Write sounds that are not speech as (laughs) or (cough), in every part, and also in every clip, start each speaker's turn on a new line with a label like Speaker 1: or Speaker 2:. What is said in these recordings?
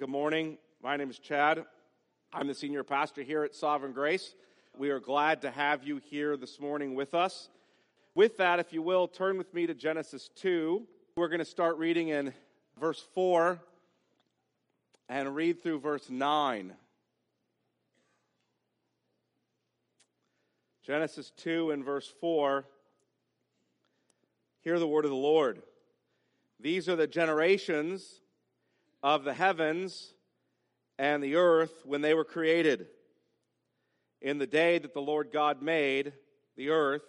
Speaker 1: Good morning. My name is Chad. I'm the senior pastor here at Sovereign Grace. We are glad to have you here this morning with us. With that, if you will, turn with me to Genesis 2. We're going to start reading in verse 4 and read through verse 9. Genesis 2 and verse 4. Hear the word of the Lord. These are the generations of the heavens and the earth when they were created. In the day that the Lord God made the earth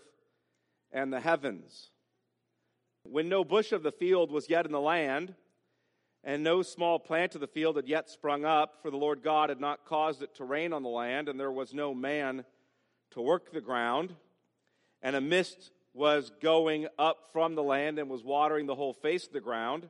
Speaker 1: and the heavens. When no bush of the field was yet in the land, and no small plant of the field had yet sprung up, for the Lord God had not caused it to rain on the land, and there was no man to work the ground, and a mist was going up from the land and was watering the whole face of the ground.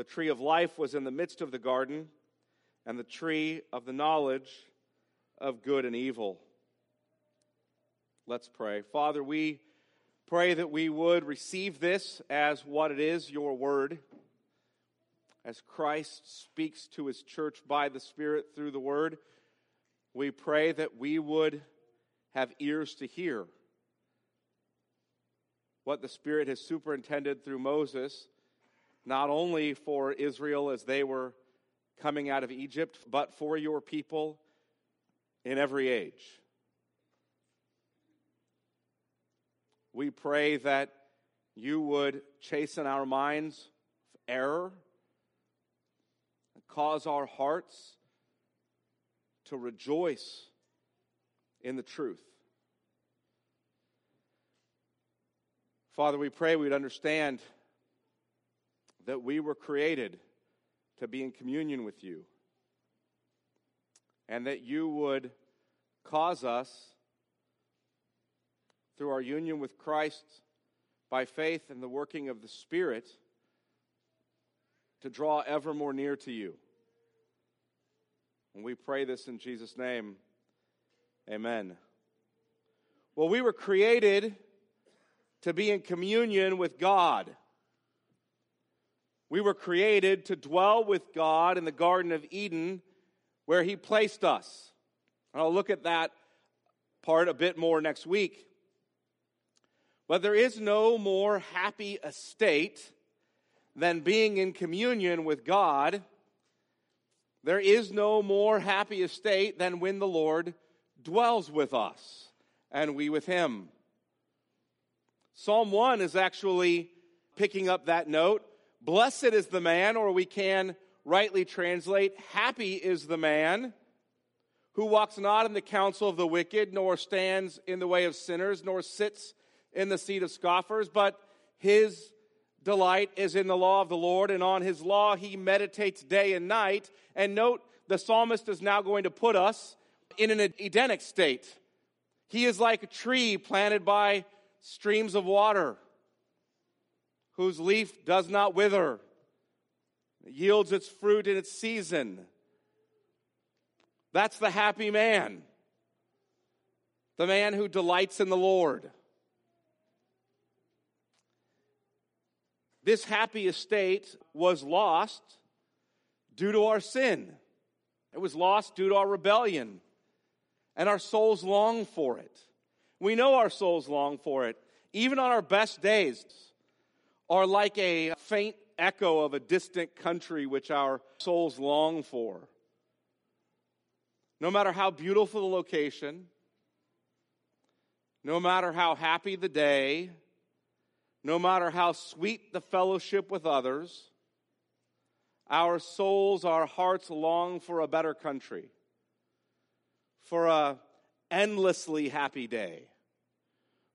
Speaker 1: The tree of life was in the midst of the garden, and the tree of the knowledge of good and evil. Let's pray. Father, we pray that we would receive this as what it is, your word, as Christ speaks to his church by the Spirit through the word. We pray that we would have ears to hear what the Spirit has superintended through Moses, not only for Israel as they were coming out of Egypt, but for your people in every age. We pray that you would chasten our minds of error and cause our hearts to rejoice in the truth. Father, we pray we'd understand that we were created to be in communion with you, and that you would cause us, through our union with Christ by faith and the working of the Spirit, to draw ever more near to you. And we pray this in Jesus' name. Amen. Well, we were created to be in communion with God. We were created to dwell with God in the Garden of Eden where He placed us. And I'll look at that part a bit more next week. But there is no more happy estate than being in communion with God. There is no more happy estate than when the Lord dwells with us and we with Him. Psalm 1 is actually picking up that note. Blessed is the man, or we can rightly translate, happy is the man who walks not in the counsel of the wicked, nor stands in the way of sinners, nor sits in the seat of scoffers, but his delight is in the law of the Lord, and on his law he meditates day and night. And note, the psalmist is now going to put us in an Edenic state. He is like a tree planted by streams of water, whose leaf does not wither, it yields its fruit in its season. That's the happy man, the man who delights in the Lord. This happy estate was lost due to our sin. It was lost due to our rebellion, and our souls long for it. We know our souls long for it. Even on our best days, are like a faint echo of a distant country which our souls long for. No matter how beautiful the location, no matter how happy the day, no matter how sweet the fellowship with others, our souls, our hearts long for a better country, for a endlessly happy day,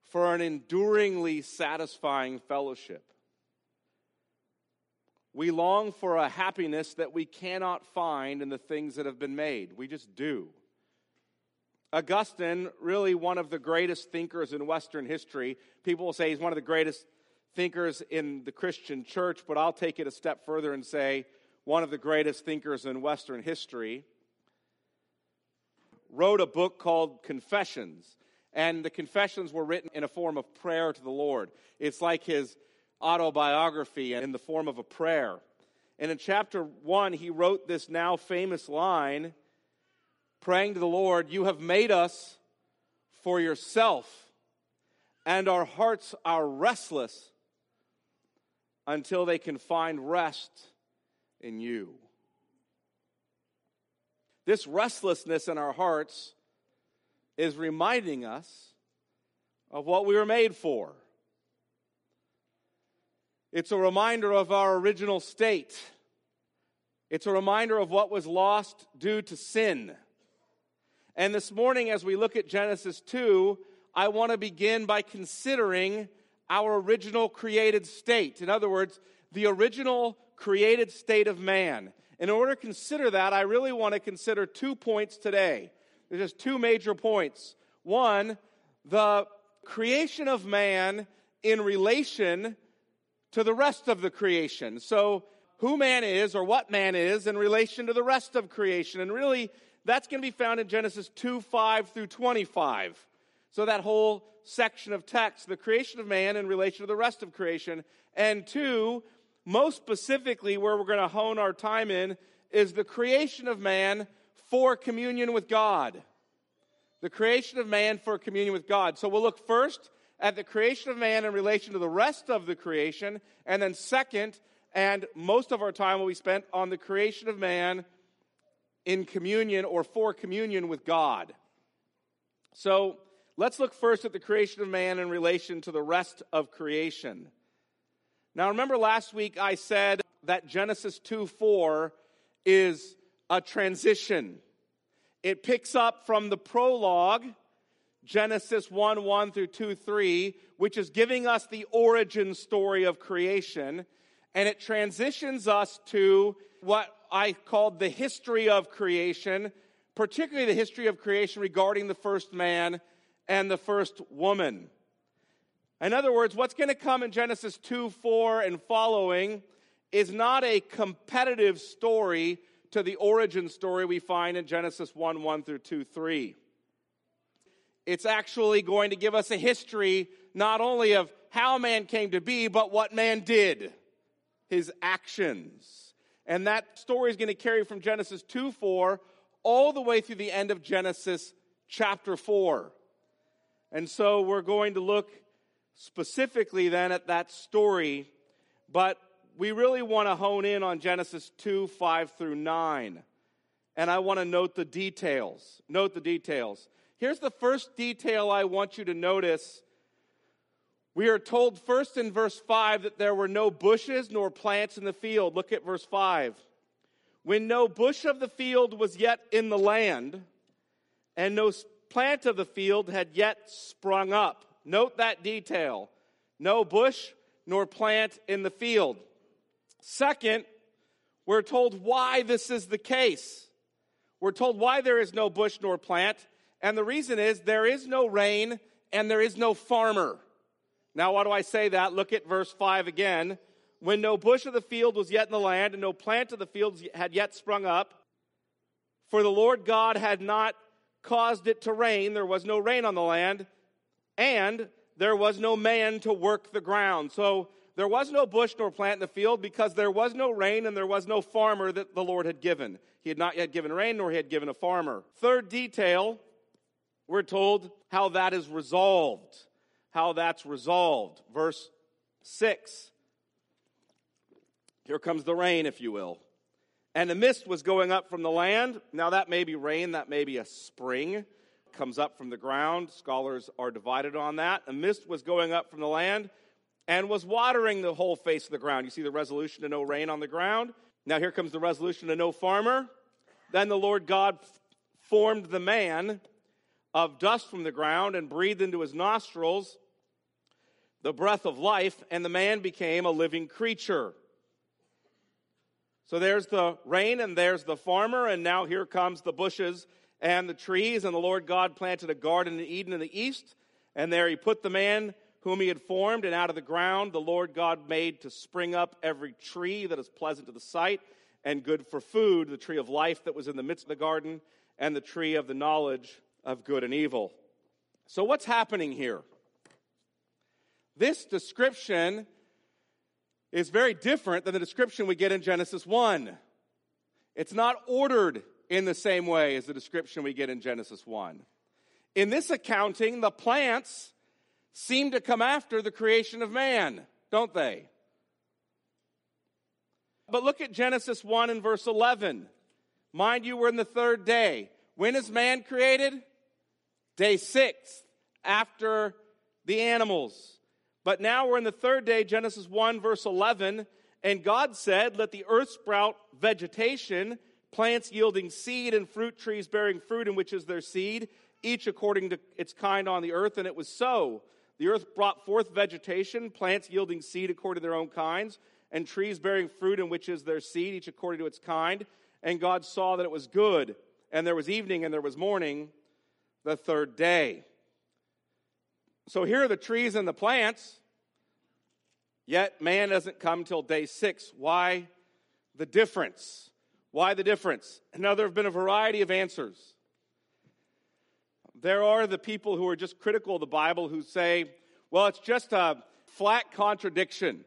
Speaker 1: for an enduringly satisfying fellowship. We long for a happiness that we cannot find in the things that have been made. We just do. Augustine, really one of the greatest thinkers in Western history, people will say he's one of the greatest thinkers in the Christian church, but I'll take it a step further and say one of the greatest thinkers in Western history, wrote a book called Confessions. And the confessions were written in a form of prayer to the Lord. It's like his autobiography in the form of a prayer. And in chapter one, he wrote this now famous line praying to the Lord, You have made us for yourself, and our hearts are restless until they can find rest in you. This restlessness in our hearts is reminding us of what we were made for. It's a reminder of our original state. It's a reminder of what was lost due to sin. And this morning, as we look at Genesis 2, I want to begin by considering our original created state. In other words, the original created state of man. In order to consider that, I really want to consider two points today. There's just two major points. One, the creation of man in relation to the rest of the creation. So, who man is or what man is in relation to the rest of creation. And really, that's going to be found in Genesis 2 5 through 25. So, that whole section of text, the creation of man in relation to the rest of creation. And two, most specifically, where we're going to hone our time in, is the creation of man for communion with God. The creation of man for communion with God. So, we'll look first at the creation of man in relation to the rest of the creation, and then second, and most of our time will be spent on the creation of man in communion or for communion with God. So let's look first at the creation of man in relation to the rest of creation. Now, remember last week I said that Genesis 2 4 is a transition. It picks up from the prologue Genesis 1 1 through 2 3, which is giving us the origin story of creation. And it transitions us to what I called the history of creation, particularly the history of creation regarding the first man and the first woman. In other words, what's going to come in Genesis 2 4 and following is not a competitive story to the origin story we find in Genesis 1 1 through 2 3 it's actually going to give us a history not only of how man came to be, but what man did, his actions. And that story is going to carry from Genesis 2 4 all the way through the end of Genesis chapter 4. And so we're going to look specifically then at that story, but we really want to hone in on Genesis 2 5 through 9. And I want to note the details. Note the details. Here's the first detail I want you to notice. We are told first in verse 5 that there were no bushes nor plants in the field. Look at verse 5. When no bush of the field was yet in the land, and no plant of the field had yet sprung up. Note that detail. No bush nor plant in the field. Second, we're told why this is the case. We're told why there is no bush nor plant. And the reason is there is no rain and there is no farmer. Now, why do I say that? Look at verse 5 again. When no bush of the field was yet in the land, and no plant of the fields had yet sprung up, for the Lord God had not caused it to rain, there was no rain on the land, and there was no man to work the ground. So there was no bush nor plant in the field because there was no rain and there was no farmer that the Lord had given. He had not yet given rain, nor he had given a farmer. Third detail we're told how that is resolved. How that's resolved. Verse 6. Here comes the rain, if you will. And the mist was going up from the land. Now, that may be rain, that may be a spring. comes up from the ground. Scholars are divided on that. A mist was going up from the land and was watering the whole face of the ground. You see the resolution to no rain on the ground. Now, here comes the resolution to no farmer. Then the Lord God formed the man of dust from the ground and breathed into his nostrils the breath of life, and the man became a living creature. So there's the rain and there's the farmer, and now here comes the bushes and the trees. And the Lord God planted a garden in Eden in the east, and there he put the man whom he had formed, and out of the ground the Lord God made to spring up every tree that is pleasant to the sight and good for food, the tree of life that was in the midst of the garden, and the tree of the knowledge of good and evil. So, what's happening here? This description is very different than the description we get in Genesis 1. It's not ordered in the same way as the description we get in Genesis 1. In this accounting, the plants seem to come after the creation of man, don't they? But look at Genesis 1 and verse 11. Mind you, we're in the third day. When is man created? Day six, after the animals. But now we're in the third day, Genesis 1, verse 11. And God said, Let the earth sprout vegetation, plants yielding seed, and fruit trees bearing fruit, in which is their seed, each according to its kind on the earth. And it was so. The earth brought forth vegetation, plants yielding seed according to their own kinds, and trees bearing fruit, in which is their seed, each according to its kind. And God saw that it was good. And there was evening and there was morning, the third day. So here are the trees and the plants, yet man doesn't come till day six. Why the difference? Why the difference? Now, there have been a variety of answers. There are the people who are just critical of the Bible who say, well, it's just a flat contradiction,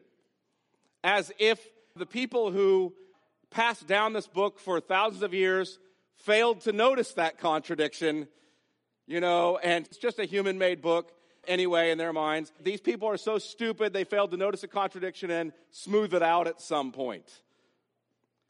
Speaker 1: as if the people who passed down this book for thousands of years failed to notice that contradiction, you know, and it's just a human made book anyway in their minds. These people are so stupid they failed to notice a contradiction and smooth it out at some point.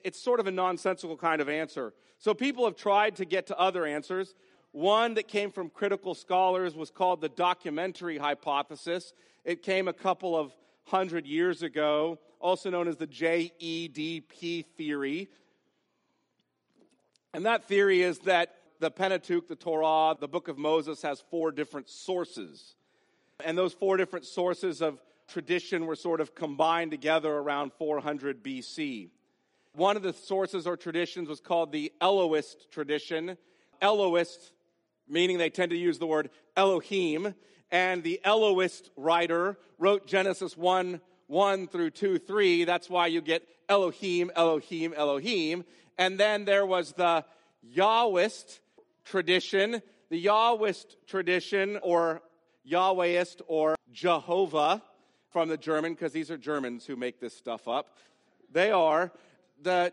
Speaker 1: It's sort of a nonsensical kind of answer. So people have tried to get to other answers. One that came from critical scholars was called the documentary hypothesis. It came a couple of hundred years ago, also known as the JEDP theory. And that theory is that the Pentateuch, the Torah, the book of Moses has four different sources. And those four different sources of tradition were sort of combined together around 400 BC. One of the sources or traditions was called the Elohist tradition. Elohist, meaning they tend to use the word Elohim. And the Elohist writer wrote Genesis 1 1 through 2 3. That's why you get Elohim, Elohim, Elohim. And then there was the Yahwist tradition. The Yahwist tradition, or Yahwehist or Jehovah from the German, because these are Germans who make this stuff up. They are the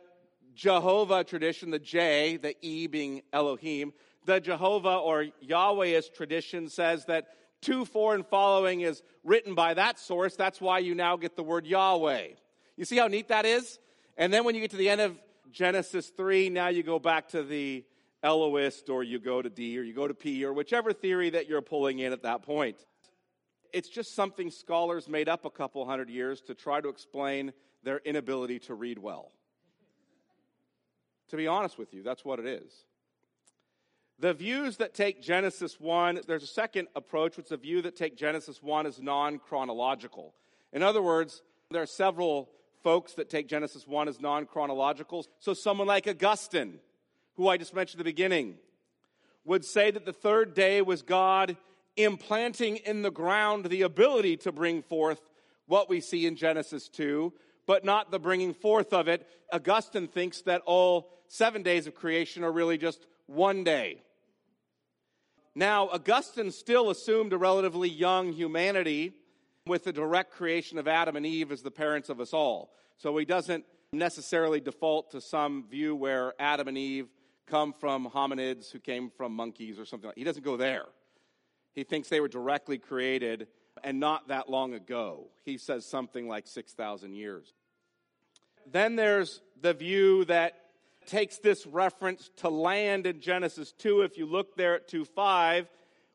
Speaker 1: Jehovah tradition, the J, the E being Elohim. The Jehovah or Yahwehist tradition says that 2, 4, and following is written by that source. That's why you now get the word Yahweh. You see how neat that is? And then when you get to the end of Genesis 3, now you go back to the Elohist or you go to D or you go to P or whichever theory that you're pulling in at that point. It's just something scholars made up a couple hundred years to try to explain their inability to read well. To be honest with you, that's what it is. The views that take Genesis 1, there's a second approach, which is a view that take Genesis 1 as non chronological. In other words, there are several folks that take Genesis 1 as non chronological. So, someone like Augustine, who I just mentioned at the beginning, would say that the third day was God implanting in the ground the ability to bring forth what we see in Genesis 2, but not the bringing forth of it. Augustine thinks that all seven days of creation are really just one day. Now, Augustine still assumed a relatively young humanity with the direct creation of Adam and Eve as the parents of us all. So he doesn't necessarily default to some view where Adam and Eve come from hominids who came from monkeys or something. He doesn't go there. He thinks they were directly created and not that long ago. He says something like 6,000 years. Then there's the view that takes this reference to land in Genesis 2. If you look there at 2 5,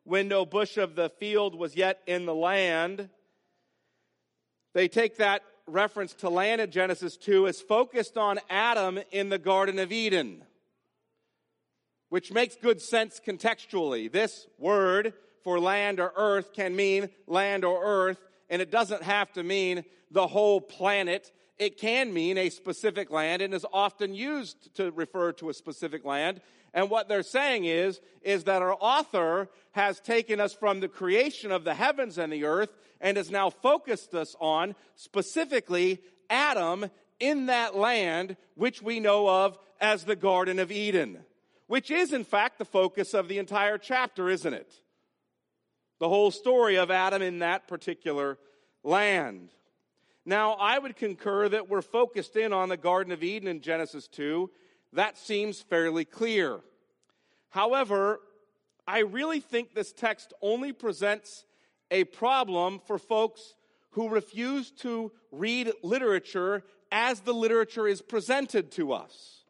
Speaker 1: when no bush of the field was yet in the land, they take that reference to land in Genesis 2 as focused on Adam in the Garden of Eden which makes good sense contextually. This word for land or earth can mean land or earth, and it doesn't have to mean the whole planet. it can mean a specific land and is often used to refer to a specific land. And what they're saying is, is that our author has taken us from the creation of the heavens and the earth and has now focused us on specifically Adam in that land which we know of as the Garden of Eden, which is in fact the focus of the entire chapter, isn't it? The whole story of Adam in that particular land. Now, I would concur that we're focused in on the Garden of Eden in Genesis 2. That seems fairly clear. However, I really think this text only presents a problem for folks who refuse to read literature as the literature is presented to us.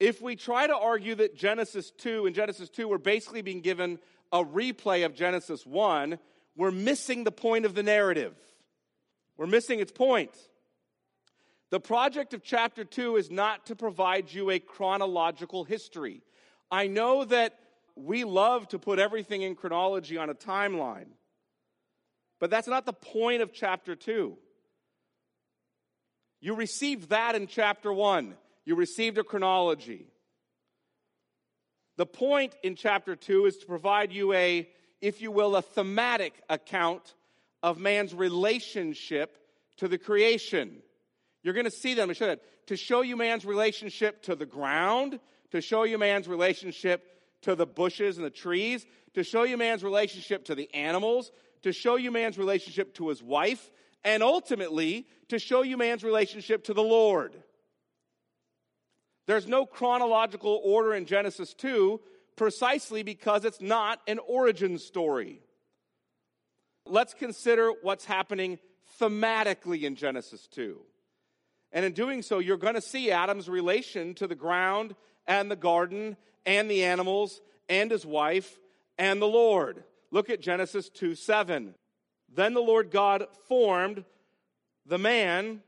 Speaker 1: If we try to argue that Genesis 2 and Genesis 2 were basically being given a replay of Genesis 1, we're missing the point of the narrative. We're missing its point. The project of chapter 2 is not to provide you a chronological history. I know that we love to put everything in chronology on a timeline, but that's not the point of chapter 2. You received that in chapter 1. You received a chronology. The point in chapter 2 is to provide you a if you will, a thematic account of man's relationship to the creation. You're going to see them show that, to show you man's relationship to the ground, to show you man's relationship to the bushes and the trees, to show you man's relationship to the animals, to show you man's relationship to his wife, and ultimately to show you man's relationship to the Lord. There's no chronological order in Genesis 2 precisely because it's not an origin story. Let's consider what's happening thematically in Genesis 2. And in doing so, you're going to see Adam's relation to the ground and the garden and the animals and his wife and the Lord. Look at Genesis 2 7. Then the Lord God formed the man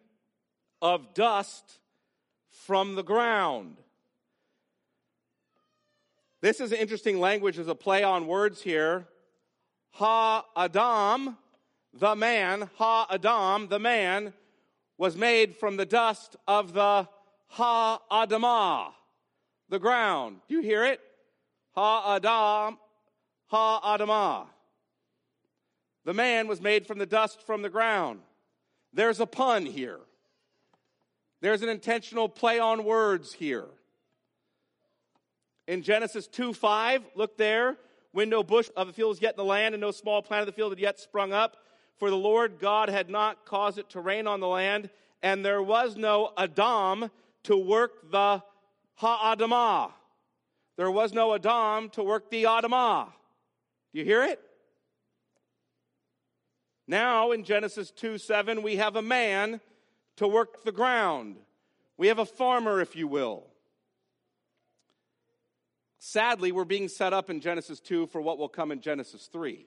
Speaker 1: of dust from the ground this is an interesting language as a play on words here. Ha Adam, the man, Ha Adam, the man, was made from the dust of the Ha Adamah, the ground. Do you hear it? Ha Adam, Ha Adamah. The man was made from the dust from the ground. There's a pun here. There's an intentional play on words here. In Genesis 2 5, look there. When no bush of the field was yet in the land, and no small plant of the field had yet sprung up, for the Lord God had not caused it to rain on the land, and there was no Adam to work the Ha'adamah. There was no Adam to work the Adamah. Do you hear it? Now in Genesis 2 7, we have a man to work the ground. We have a farmer, if you will. Sadly, we're being set up in Genesis 2 for what will come in Genesis 3.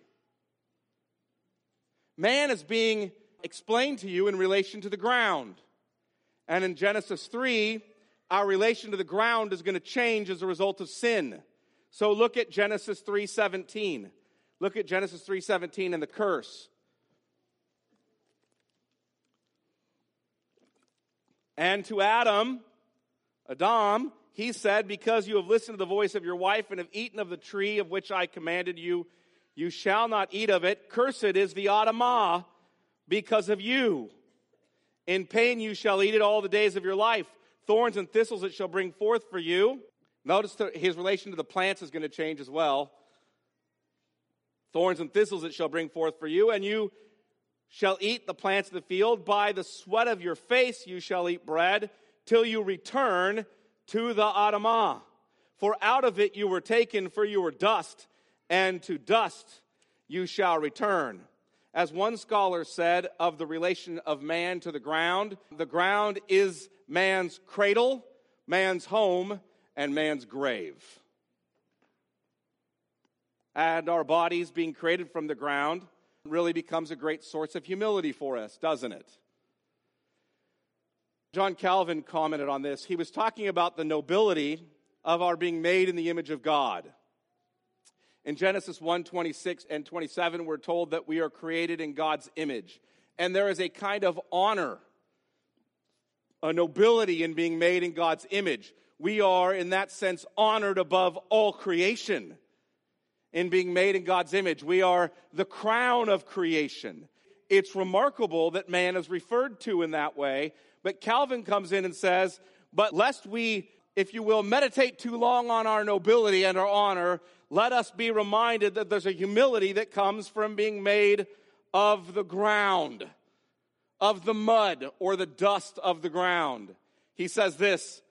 Speaker 1: Man is being explained to you in relation to the ground. And in Genesis 3, our relation to the ground is going to change as a result of sin. So look at Genesis 3:17. Look at Genesis 3:17 and the curse. And to Adam, Adam, he said, Because you have listened to the voice of your wife and have eaten of the tree of which I commanded you, you shall not eat of it. Cursed is the Adamah because of you. In pain you shall eat it all the days of your life. Thorns and thistles it shall bring forth for you. Notice his relation to the plants is going to change as well. Thorns and thistles it shall bring forth for you, and you shall eat the plants of the field. By the sweat of your face you shall eat bread till you return to the Adamah. For out of it you were taken, for you were dust, and to dust you shall return. As one scholar said of the relation of man to the ground, the ground is man's cradle, man's home, and man's grave. And our bodies being created from the ground really becomes a great source of humility for us, doesn't it? John Calvin commented on this. He was talking about the nobility of our being made in the image of God. In Genesis 1 26 and 27, we're told that we are created in God's image. and there is a kind of honor, a nobility in being made in God's image. We are, in that sense, honored above all creation in being made in God's image. We are the crown of creation. It's remarkable that man is referred to in that way, but Calvin comes in and says, But lest we, if you will, meditate too long on our nobility and our honor, let us be reminded that there's a humility that comes from being made of the ground, of the mud or the dust of the ground. He says this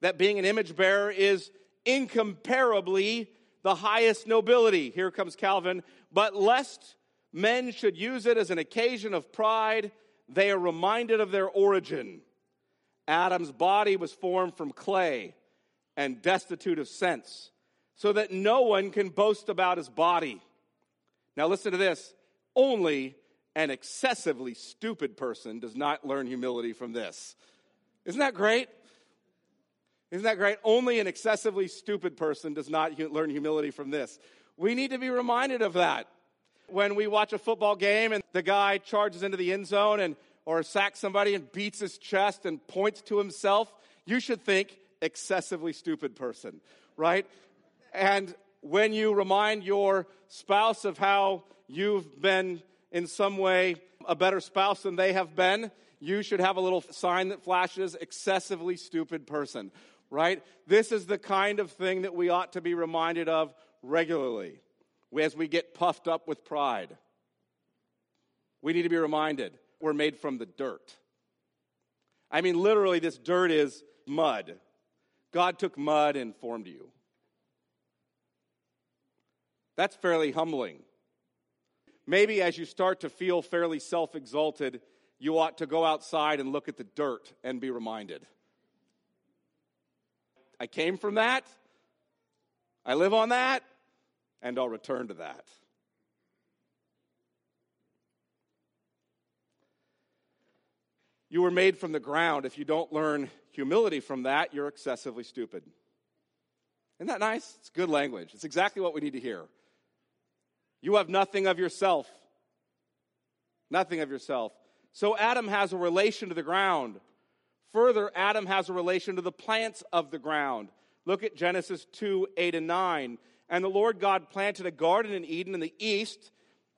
Speaker 1: that being an image bearer is incomparably the highest nobility. Here comes Calvin. But lest men should use it as an occasion of pride, they are reminded of their origin. Adam's body was formed from clay and destitute of sense, so that no one can boast about his body. Now, listen to this only an excessively stupid person does not learn humility from this. Isn't that great? Isn't that great? Only an excessively stupid person does not learn humility from this. We need to be reminded of that. When we watch a football game and the guy charges into the end zone and or sacks somebody and beats his chest and points to himself, you should think excessively stupid person, right? And when you remind your spouse of how you've been in some way a better spouse than they have been, you should have a little sign that flashes excessively stupid person right? This is the kind of thing that we ought to be reminded of regularly as we get puffed up with pride. We need to be reminded we're made from the dirt. I mean, literally, this dirt is mud. God took mud and formed you. That's fairly humbling. Maybe as you start to feel fairly self exalted, you ought to go outside and look at the dirt and be reminded. I came from that. I live on that, and I'll return to that. You were made from the ground. If you don't learn humility from that, you're excessively stupid. Isn't that nice? It's good language. It's exactly what we need to hear. You have nothing of yourself. Nothing of yourself. So Adam has a relation to the ground. Further, Adam has a relation to the plants of the ground. Look at Genesis 2 8 and 9. And the Lord God planted a garden in Eden in the east,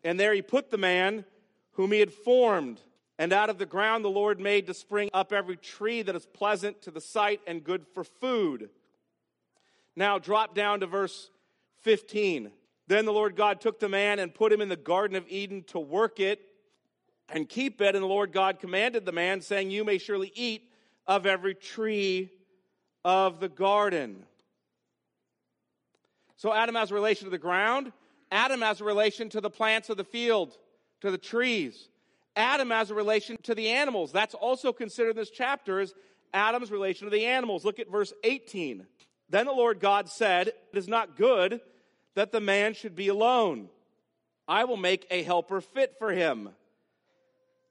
Speaker 1: and there he put the man whom he had formed. And out of the ground the Lord made to spring up every tree that is pleasant to the sight and good for food. Now drop down to verse 15. Then the Lord God took the man and put him in the Garden of Eden to work it and keep it. And the Lord God commanded the man, saying, You may surely eat of every tree of the garden. So Adam has a relation to the ground. Adam has a relation to the plants of the field, to the trees. Adam has a relation to the animals. That's also considered in this chapter as Adam's relation to the animals. Look at verse 18. Then the Lord God said, It is not good that the man should be alone. I will make a helper fit for him.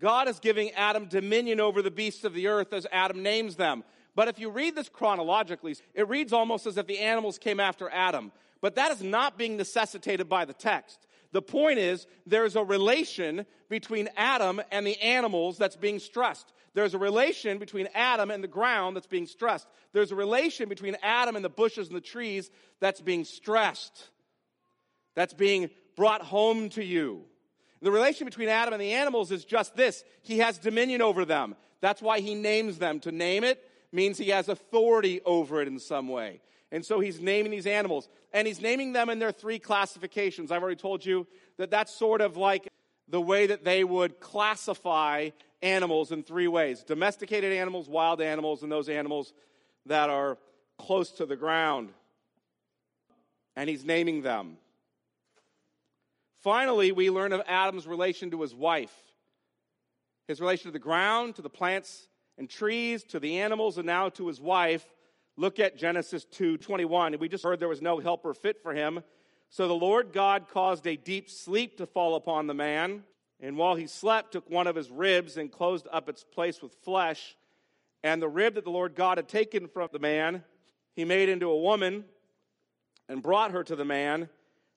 Speaker 1: God is giving Adam dominion over the beasts of the earth as Adam names them. But if you read this chronologically, it reads almost as if the animals came after Adam. But that is not being necessitated by the text. The point is, there's a relation between Adam and the animals that's being stressed. There's a relation between Adam and the ground that's being stressed. There's a relation between Adam and the bushes and the trees that's being stressed. That's being brought home to you. The relation between Adam and the animals is just this he has dominion over them. That's why he names them. To name it means he has authority over it in some way. And so he's naming these animals. And he's naming them in their three classifications. I've already told you that that's sort of like the way that they would classify animals in three ways domesticated animals, wild animals, and those animals that are close to the ground. And he's naming them. Finally, we learn of Adam's relation to his wife. his relation to the ground, to the plants and trees, to the animals, and now to his wife. Look at Genesis 2:21. We just heard there was no helper fit for him. So the Lord God caused a deep sleep to fall upon the man, and while he slept, took one of his ribs and closed up its place with flesh. And the rib that the Lord God had taken from the man, he made into a woman and brought her to the man.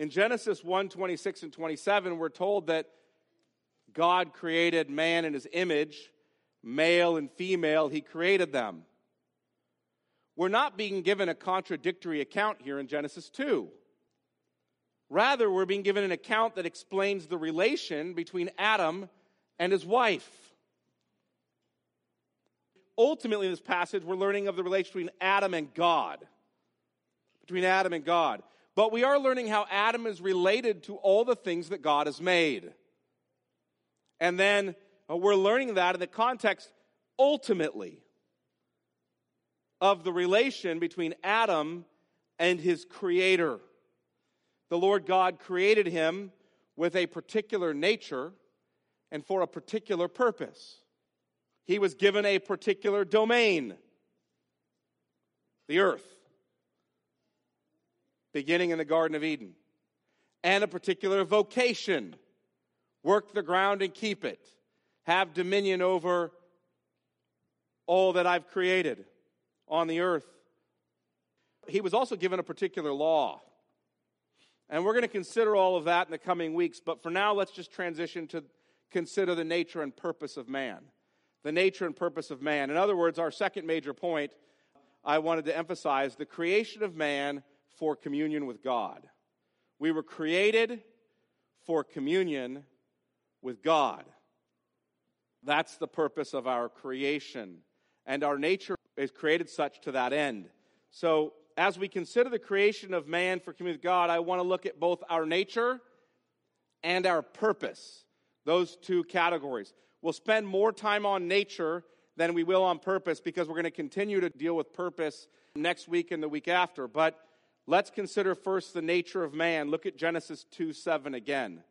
Speaker 1: In Genesis 1 26 and 27, we're told that God created man in his image, male and female, he created them. We're not being given a contradictory account here in Genesis 2. Rather, we're being given an account that explains the relation between Adam and his wife. Ultimately, in this passage, we're learning of the relation between Adam and God. Between Adam and God. But we are learning how Adam is related to all the things that God has made. And then uh, we're learning that in the context, ultimately, of the relation between Adam and his creator. The Lord God created him with a particular nature and for a particular purpose. He was given a particular domain, the earth, beginning in the Garden of Eden, and a particular vocation work the ground and keep it, have dominion over all that I've created on the earth. He was also given a particular law. And we're going to consider all of that in the coming weeks, but for now, let's just transition to consider the nature and purpose of man. The nature and purpose of man. In other words, our second major point I wanted to emphasize the creation of man for communion with God. We were created for communion with God. That's the purpose of our creation. And our nature is created such to that end. So, as we consider the creation of man for communion with God, I want to look at both our nature and our purpose, those two categories. We'll spend more time on nature than we will on purpose because we're going to continue to deal with purpose next week and the week after. But let's consider first the nature of man. Look at Genesis 2 7 again.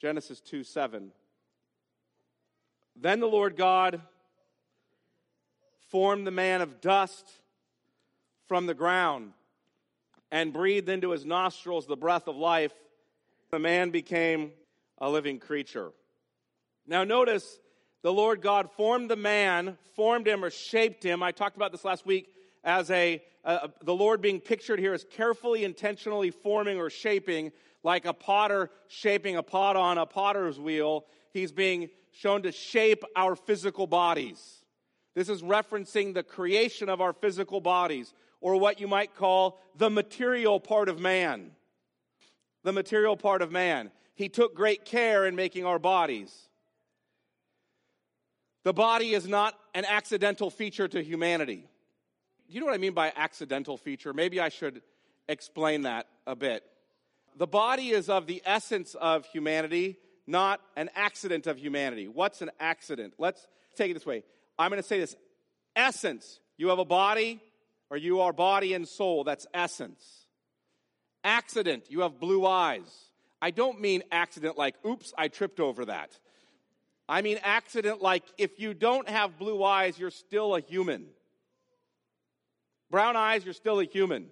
Speaker 1: Genesis 2 7. Then the Lord God formed the man of dust from the ground and breathed into his nostrils the breath of life. The man became a living creature. Now, notice the Lord God formed the man, formed him or shaped him. I talked about this last week as a, the Lord being pictured here as carefully, intentionally forming or shaping, like a potter shaping a pot on a potter's wheel. He's being shown to shape our physical bodies. This is referencing the creation of our physical bodies, or what you might call the material part of man. The material part of man. He took great care in making our bodies. The body is not an accidental feature to humanity. Do you know what I mean by accidental feature? Maybe I should explain that a bit. The body is of the essence of humanity, not an accident of humanity. What's an accident? Let's take it this way. I'm going to say this essence. You have a body, or you are body and soul. That's essence. Accident. You have blue eyes. I don't mean accident like, oops, I tripped over that. I mean accident like if you don't have blue eyes, you're still a human. Brown eyes, you're still a human.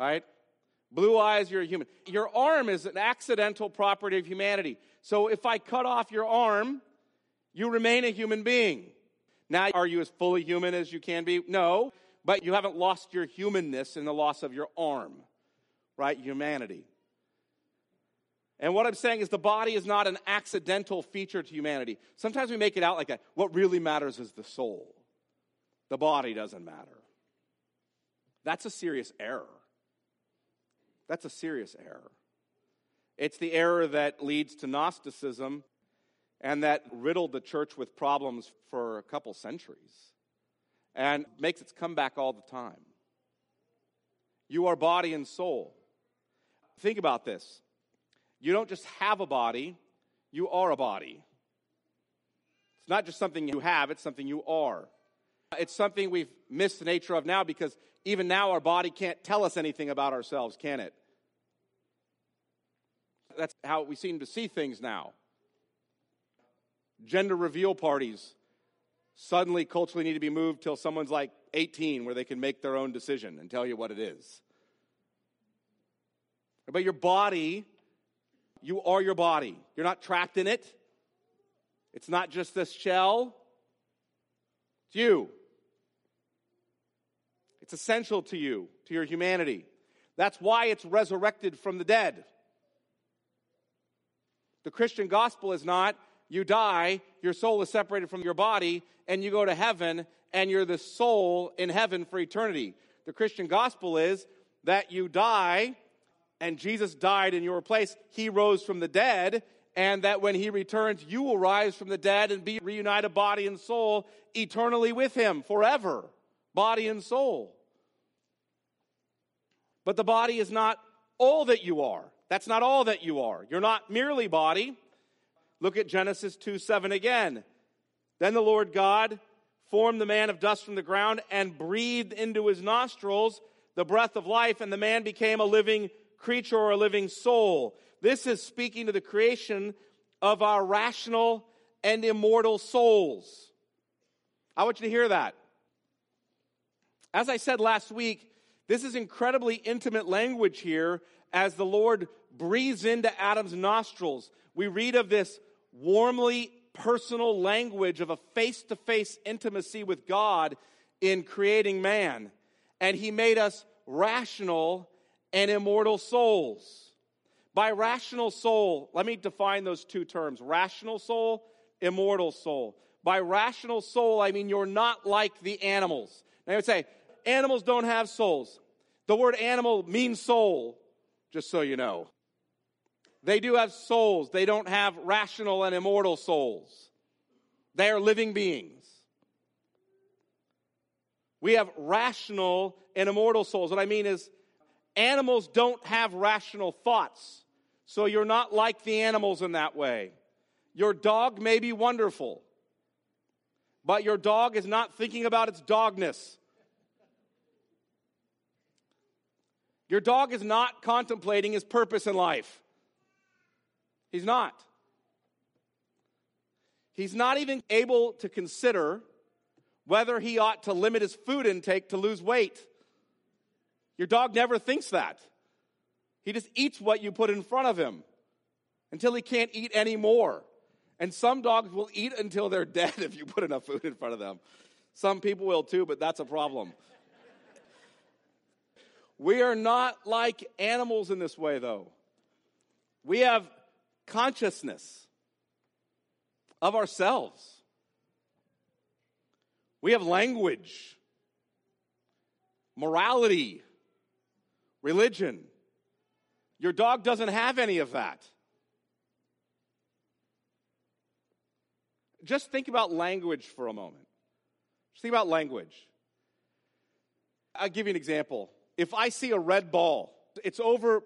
Speaker 1: Right? Blue eyes, you're a human. Your arm is an accidental property of humanity. So if I cut off your arm, you remain a human being. Now, are you as fully human as you can be? No, but you haven't lost your humanness in the loss of your arm, right? Humanity. And what I'm saying is the body is not an accidental feature to humanity. Sometimes we make it out like that. What really matters is the soul. The body doesn't matter. That's a serious error. That's a serious error. It's the error that leads to Gnosticism and that riddled the church with problems for a couple centuries. and makes its comeback all the time. You are body and soul. Think about this. You don't just have a body, you are a body. It's not just something you have, it's something you are. It's something we've missed the nature of now because even now our body can't tell us anything about ourselves, can it? That's how we seem to see things now. Gender reveal parties suddenly culturally need to be moved till someone's like 18 where they can make their own decision and tell you what it is. But your body, you are your body. You're not trapped in it. It's not just this shell. It's you. It's essential to you, to your humanity. That's why it's resurrected from the dead. The Christian gospel is not you die, your soul is separated from your body, and you go to heaven, and you're the soul in heaven for eternity. The Christian gospel is that you die, and Jesus died in your place. He rose from the dead, and that when he returns, you will rise from the dead and be reunited body and soul eternally with him forever, body and soul. But the body is not all that you are. That's not all that you are. You're not merely body. Look at Genesis 2 7 again. Then the Lord God formed the man of dust from the ground and breathed into his nostrils the breath of life, and the man became a living creature or a living soul. This is speaking to the creation of our rational and immortal souls. I want you to hear that. As I said last week, this is incredibly intimate language here as the Lord breathes into Adam's nostrils. We read of this warmly personal language of a face to face intimacy with God in creating man. And he made us rational and immortal souls. By rational soul, let me define those two terms rational soul, immortal soul. By rational soul, I mean you're not like the animals. Now, I would say, animals don't have souls. The word animal means soul, just so you know. They do have souls. They don't have rational and immortal souls. They are living beings. We have rational and immortal souls. What I mean is, animals don't have rational thoughts. So you're not like the animals in that way. Your dog may be wonderful, but your dog is not thinking about its dogness. Your dog is not contemplating his purpose in life. He's not. He's not even able to consider whether he ought to limit his food intake to lose weight. Your dog never thinks that. He just eats what you put in front of him until he can't eat anymore. And some dogs will eat until they're (laughs) dead if you put enough food in front of them. Some people will too, but that's a problem. We are not like animals in this way, though. We have consciousness of ourselves. We have language, morality, religion. Your dog doesn't have any of that. Just think about language for a moment. Just think about language. I'll give you an example. If I see a red ball, it's over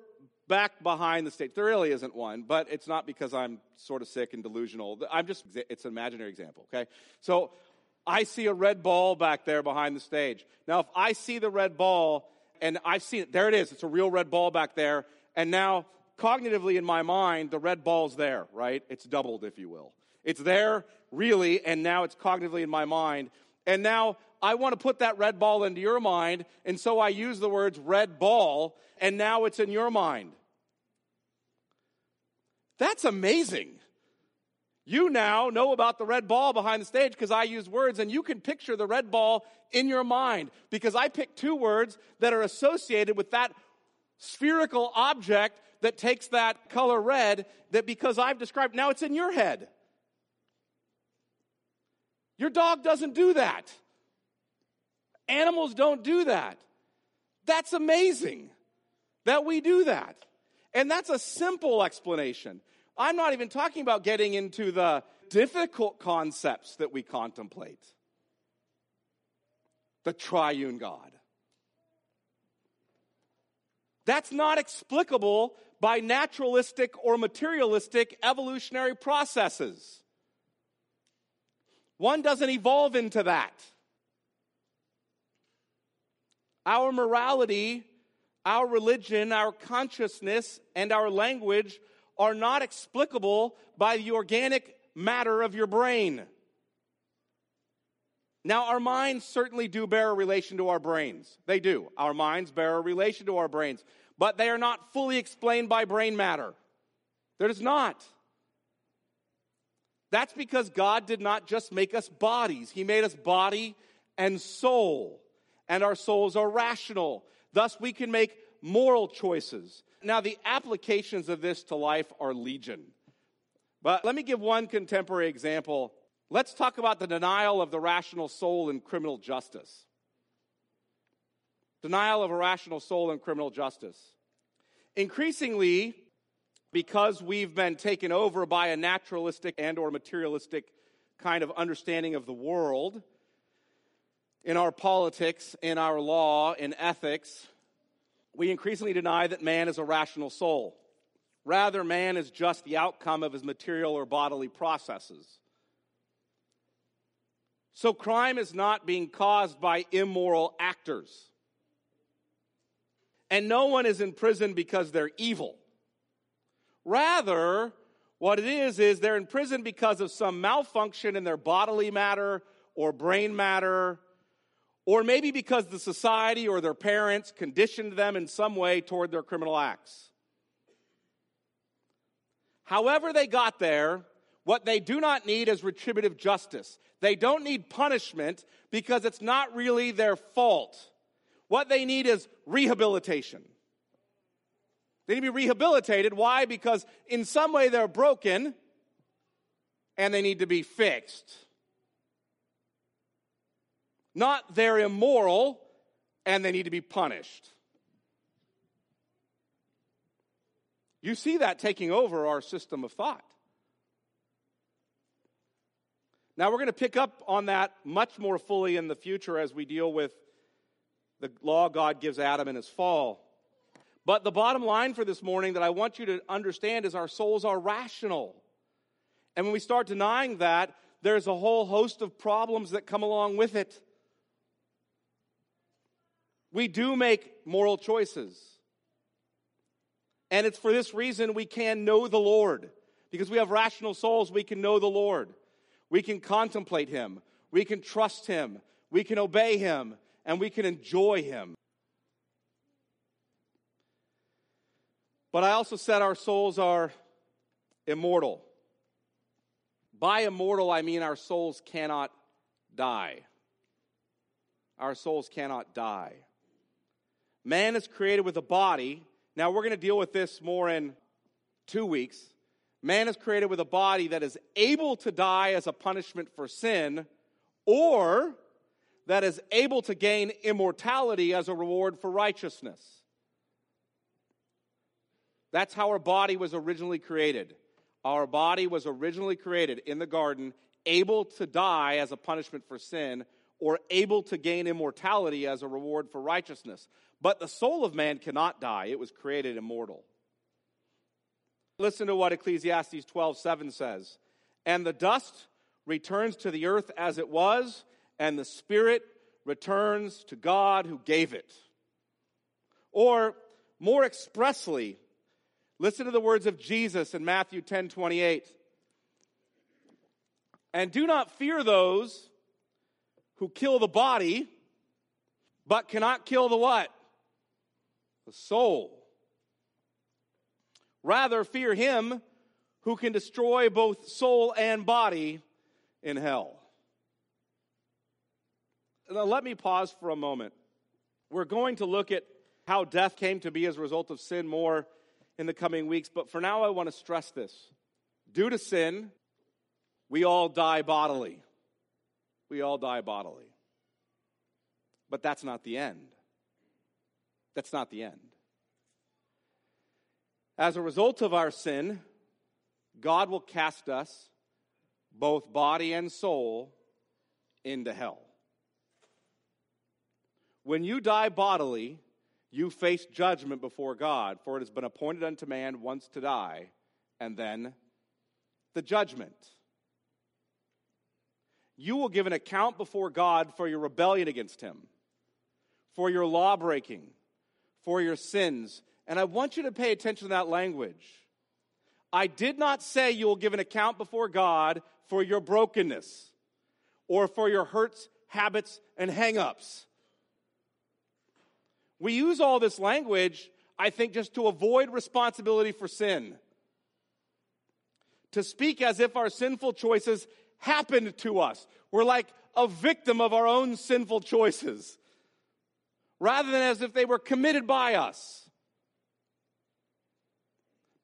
Speaker 1: back behind the stage. There really isn't one, but it's not because I'm sort of sick and delusional. I'm just, it's an imaginary example, okay? So I see a red ball back there behind the stage. Now, if I see the red ball and I've seen it, there it is, it's a real red ball back there, and now cognitively in my mind, the red ball's there, right? It's doubled, if you will. It's there really, and now it's cognitively in my mind. And now I want to put that red ball into your mind, and so I use the words red ball, and now it's in your mind. That's amazing. You now know about the red ball behind the stage because I use words, and you can picture the red ball in your mind because I picked two words that are associated with that spherical object that takes that color red, that because I've described, now it's in your head. Your dog doesn't do that. Animals don't do that. That's amazing that we do that. And that's a simple explanation. I'm not even talking about getting into the difficult concepts that we contemplate. the triune God. That's not explicable by naturalistic or materialistic evolutionary processes. One doesn't evolve into that. Our morality, our religion, our consciousness, and our language are not explicable by the organic matter of your brain. Now, our minds certainly do bear a relation to our brains. They do. Our minds bear a relation to our brains, but they are not fully explained by brain matter. There is not. That's because God did not just make us bodies, He made us body and soul. And our souls are rational. Thus, we can make moral choices. Now, the applications of this to life are legion. But let me give one contemporary example Let's talk about the denial of the rational soul in criminal justice. Denial of a rational soul in criminal justice. Increasingly, because we've been taken over by a naturalistic and or materialistic kind of understanding of the world in our politics in our law in ethics we increasingly deny that man is a rational soul rather man is just the outcome of his material or bodily processes so crime is not being caused by immoral actors. And no one is in prison because they're evil. Rather, what it is, is they're in prison because of some malfunction in their bodily matter or brain matter, or maybe because the society or their parents conditioned them in some way toward their criminal acts. However, they got there, what they do not need is retributive justice. They don't need punishment because it's not really their fault. What they need is rehabilitation. They need to be rehabilitated. Why? Because in some way they're broken and they need to be fixed. Not they're immoral and they need to be punished. You see that taking over our system of thought. Now, we're going to pick up on that much more fully in the future as we deal with the law God gives Adam in his fall. But the bottom line for this morning that I want you to understand is our souls are rational. And when we start denying that, there's a whole host of problems that come along with it. We do make moral choices. And it's for this reason we can know the Lord. Because we have rational souls, we can know the Lord. We can contemplate Him. We can trust Him. We can obey Him. And we can enjoy Him. But I also said our souls are immortal. By immortal, I mean our souls cannot die. Our souls cannot die. Man is created with a body. Now, we're going to deal with this more in two weeks. Man is created with a body that is able to die as a punishment for sin, or that is able to gain immortality as a reward for righteousness. That's how our body was originally created. Our body was originally created in the garden, able to die as a punishment for sin, or able to gain immortality as a reward for righteousness. But the soul of man cannot die, it was created immortal. Listen to what Ecclesiastes 12 7 says. And the dust returns to the earth as it was, and the spirit returns to God who gave it. Or more expressly, listen to the words of Jesus in Matthew 10 28. And do not fear those who kill the body, but cannot kill the what? The soul. Rather, fear him who can destroy both soul and body in hell. Now, let me pause for a moment. We're going to look at how death came to be as a result of sin more in the coming weeks, but for now, I want to stress this. Due to sin, we all die bodily. We all die bodily. But that's not the end. That's not the end. As a result of our sin, God will cast us, both body and soul, into hell. When you die bodily, you face judgment before God, for it has been appointed unto man once to die, and then the judgment. You will give an account before God for your rebellion against Him, for your law breaking, for your sins. And I want you to pay attention to that language. I did not say you will give an account before God for your brokenness or for your hurts, habits, and hang ups. We use all this language, I think, just to avoid responsibility for sin. To speak as if our sinful choices happened to us. We're like a victim of our own sinful choices, rather than as if they were committed by us.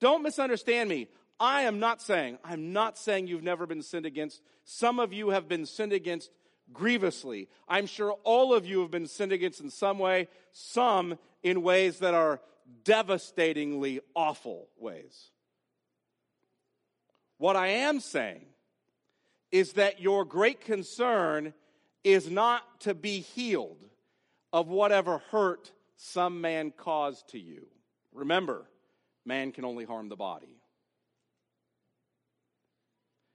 Speaker 1: Don't misunderstand me. I am not saying, I'm not saying you've never been sinned against. Some of you have been sinned against grievously. I'm sure all of you have been sinned against in some way, some in ways that are devastatingly awful ways. What I am saying is that your great concern is not to be healed of whatever hurt some man caused to you. Remember, man can only harm the body.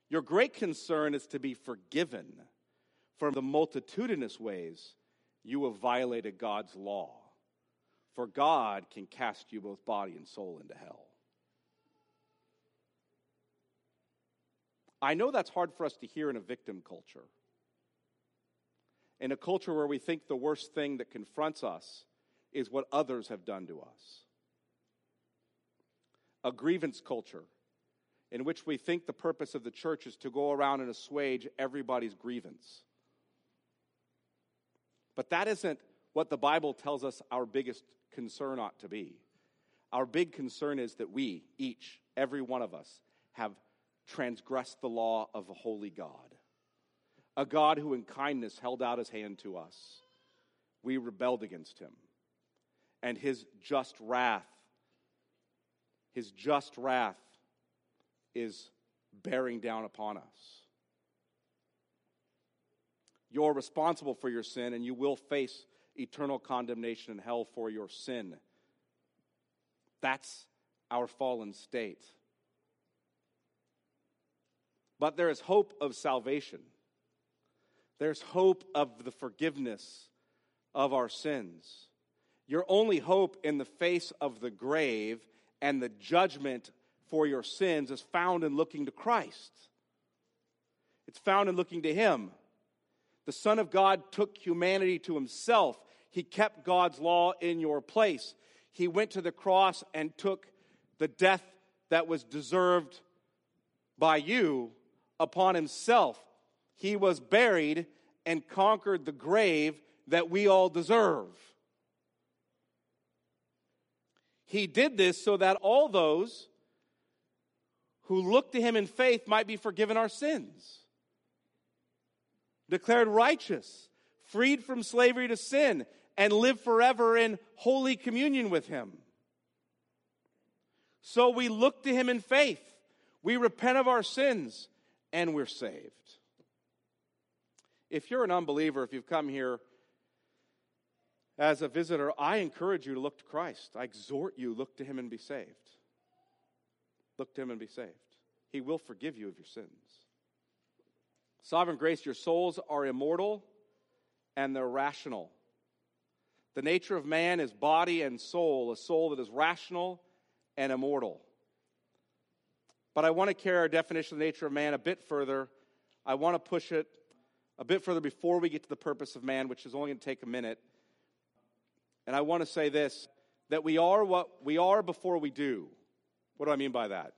Speaker 1: Your great concern is to be forgiven for the multitudinous ways you have violated God's law. For God can cast you both body and soul into hell. I know that's hard for us to hear in a victim culture. In a culture where we think the worst thing that confronts us is what others have done to us. A grievance culture in which we think the purpose of the church is to go around and assuage everybody's grievance. But that isn't what the Bible tells us our biggest concern ought to be. Our big concern is that we, each, every one of us, have transgressed the law of a holy God. A God who, in kindness, held out his hand to us. We rebelled against him. And his just wrath, his just wrath is bearing down upon us. You're responsible for your sin, and you will face eternal condemnation in hell for your sin. That's our fallen state. But there is hope of salvation. There's hope of the forgiveness of our sins. Your only hope in the face of the grave and the judgment for your sins is found in looking to Christ. It's found in looking to Him. The Son of God took humanity to himself. He kept God's law in your place. He went to the cross and took the death that was deserved by you upon himself. He was buried and conquered the grave that we all deserve. He did this so that all those who look to him in faith might be forgiven our sins declared righteous, freed from slavery to sin, and live forever in holy communion with Him. So we look to Him in faith, we repent of our sins, and we're saved. If you're an unbeliever, if you've come here as a visitor, I encourage you to look to Christ. I exhort you, look to Him and be saved. Look to Him and be saved. He will forgive you of your sins. Sovereign grace, your souls are immortal and they're rational. The nature of man is body and soul, a soul that is rational and immortal. But I want to carry our definition of the nature of man a bit further. I want to push it a bit further before we get to the purpose of man, which is only going to take a minute. And I want to say this that we are what we are before we do. What do I mean by that?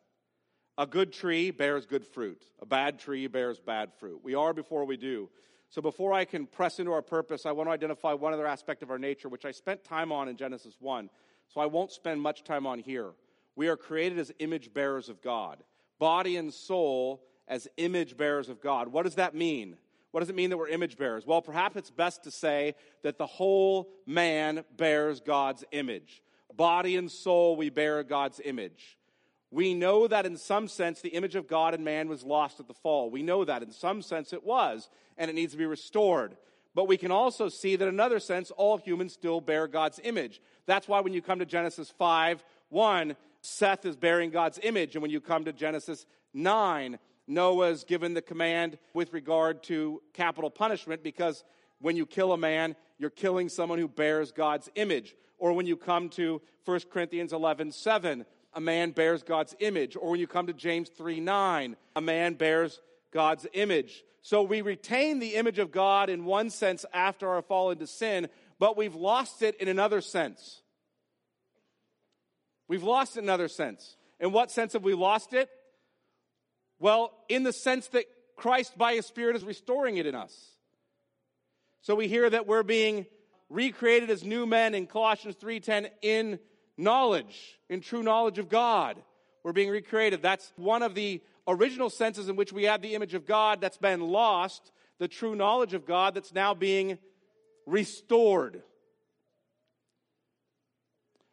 Speaker 1: A good tree bears good fruit. A bad tree bears bad fruit. We are before we do. So before I can press into our purpose, I want to identify one other aspect of our nature, which I spent time on in Genesis 1. So I won't spend much time on here. We are created as image bearers of God, body and soul as image bearers of God. What does that mean? What does it mean that we're image bearers? Well, perhaps it's best to say that the whole man bears God's image. Body and soul, we bear God's image. We know that in some sense the image of God in man was lost at the fall. We know that in some sense it was, and it needs to be restored. but we can also see that in another sense, all humans still bear God's image. That's why when you come to Genesis 5 1, Seth is bearing God's image. And when you come to Genesis 9, Noah is given the command with regard to capital punishment because when you kill a man, you're killing someone who bears God's image. Or when you come to 1 Corinthians 11 7, a man bears God's image. Or when you come to James 3 9, a man bears God's image. So we retain the image of God in one sense after our fall into sin, but we've lost it in another sense. We've lost it in another sense. In what sense have we lost it? Well, in the sense that Christ by his Spirit is restoring it in us. So we hear that we're being recreated as new men in Colossians 3:10 in knowledge, in true knowledge of God. We're being recreated. That's one of the original senses in which we have the image of God that's been lost, the true knowledge of God that's now being restored.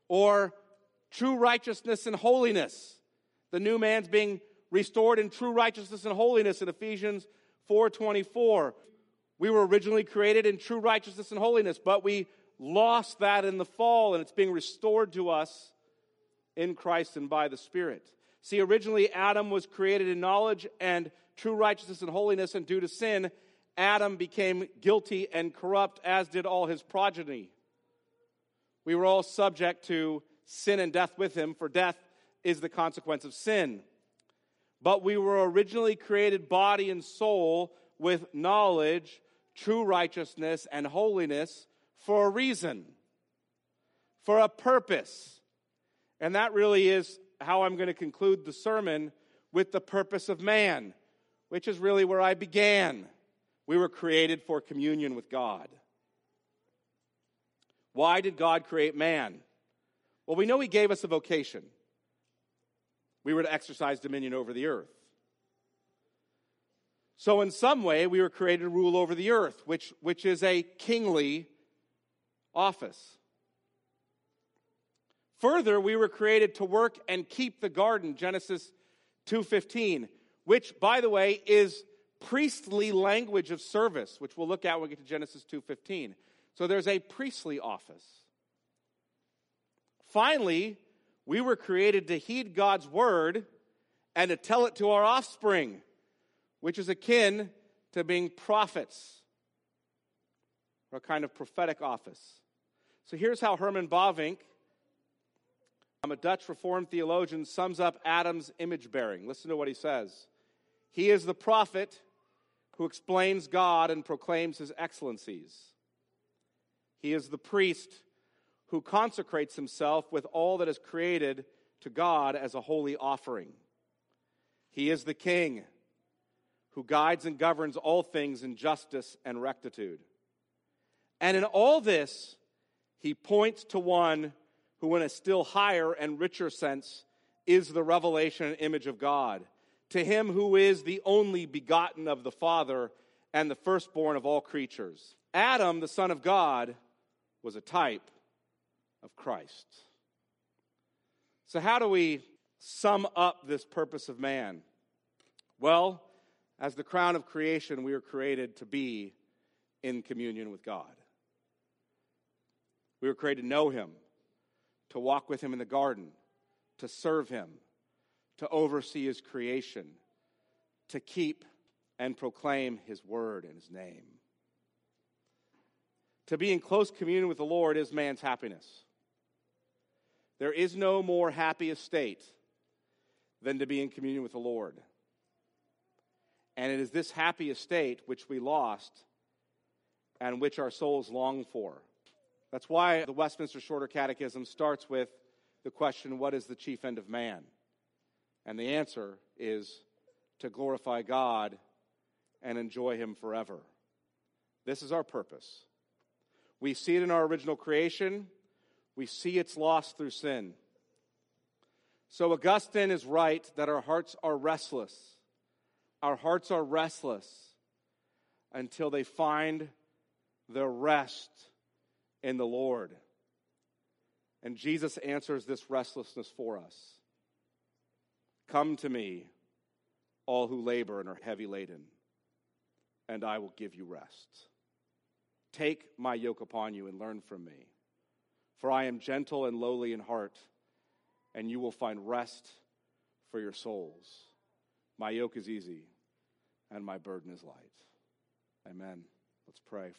Speaker 1: Or true righteousness and holiness. The new man's being restored in true righteousness and holiness in Ephesians 4:24. We were originally created in true righteousness and holiness, but we lost that in the fall and it's being restored to us in Christ and by the Spirit. See, originally Adam was created in knowledge and true righteousness and holiness, and due to sin, Adam became guilty and corrupt, as did all his progeny. We were all subject to sin and death with him, for death is the consequence of sin. But we were originally created body and soul with knowledge, true righteousness, and holiness for a reason, for a purpose. And that really is how I'm going to conclude the sermon with the purpose of man, which is really where I began. We were created for communion with God. Why did God create man? Well, we know He gave us a vocation. We were to exercise dominion over the earth. So, in some way, we were created to rule over the earth, which, which is a kingly office. Further, we were created to work and keep the garden, Genesis 2:15, which by the way is priestly language of service, which we'll look at when we get to Genesis 2:15. So there's a priestly office. Finally, we were created to heed God's word and to tell it to our offspring, which is akin to being prophets or a kind of prophetic office. So here's how Herman Bavinck a Dutch Reformed theologian, sums up Adam's image bearing. Listen to what he says. He is the prophet who explains God and proclaims his excellencies. He is the priest who consecrates himself with all that is created to God as a holy offering. He is the king who guides and governs all things in justice and rectitude. And in all this, he points to one who, in a still higher and richer sense, is the revelation and image of God. To him who is the only begotten of the Father and the firstborn of all creatures. Adam, the Son of God, was a type of Christ. So, how do we sum up this purpose of man? Well, as the crown of creation, we are created to be in communion with God. We were created to know Him, to walk with him in the garden, to serve him, to oversee his creation, to keep and proclaim his word and his name. To be in close communion with the Lord is man's happiness. There is no more happy estate than to be in communion with the Lord. And it is this happy estate which we lost and which our souls long for. That's why the Westminster Shorter Catechism starts with the question what is the chief end of man? And the answer is to glorify God and enjoy Him forever. This is our purpose. We see it in our original creation, we see its loss through sin. So Augustine is right that our hearts are restless. Our hearts are restless until they find their rest in the Lord. And Jesus answers this restlessness for us. Come to me, all who labor and are heavy laden, and I will give you rest. Take my yoke upon you and learn from me. For I am gentle and lowly in heart, and you will find rest for your souls. My yoke is easy, and my burden is light. Amen. Let's pray.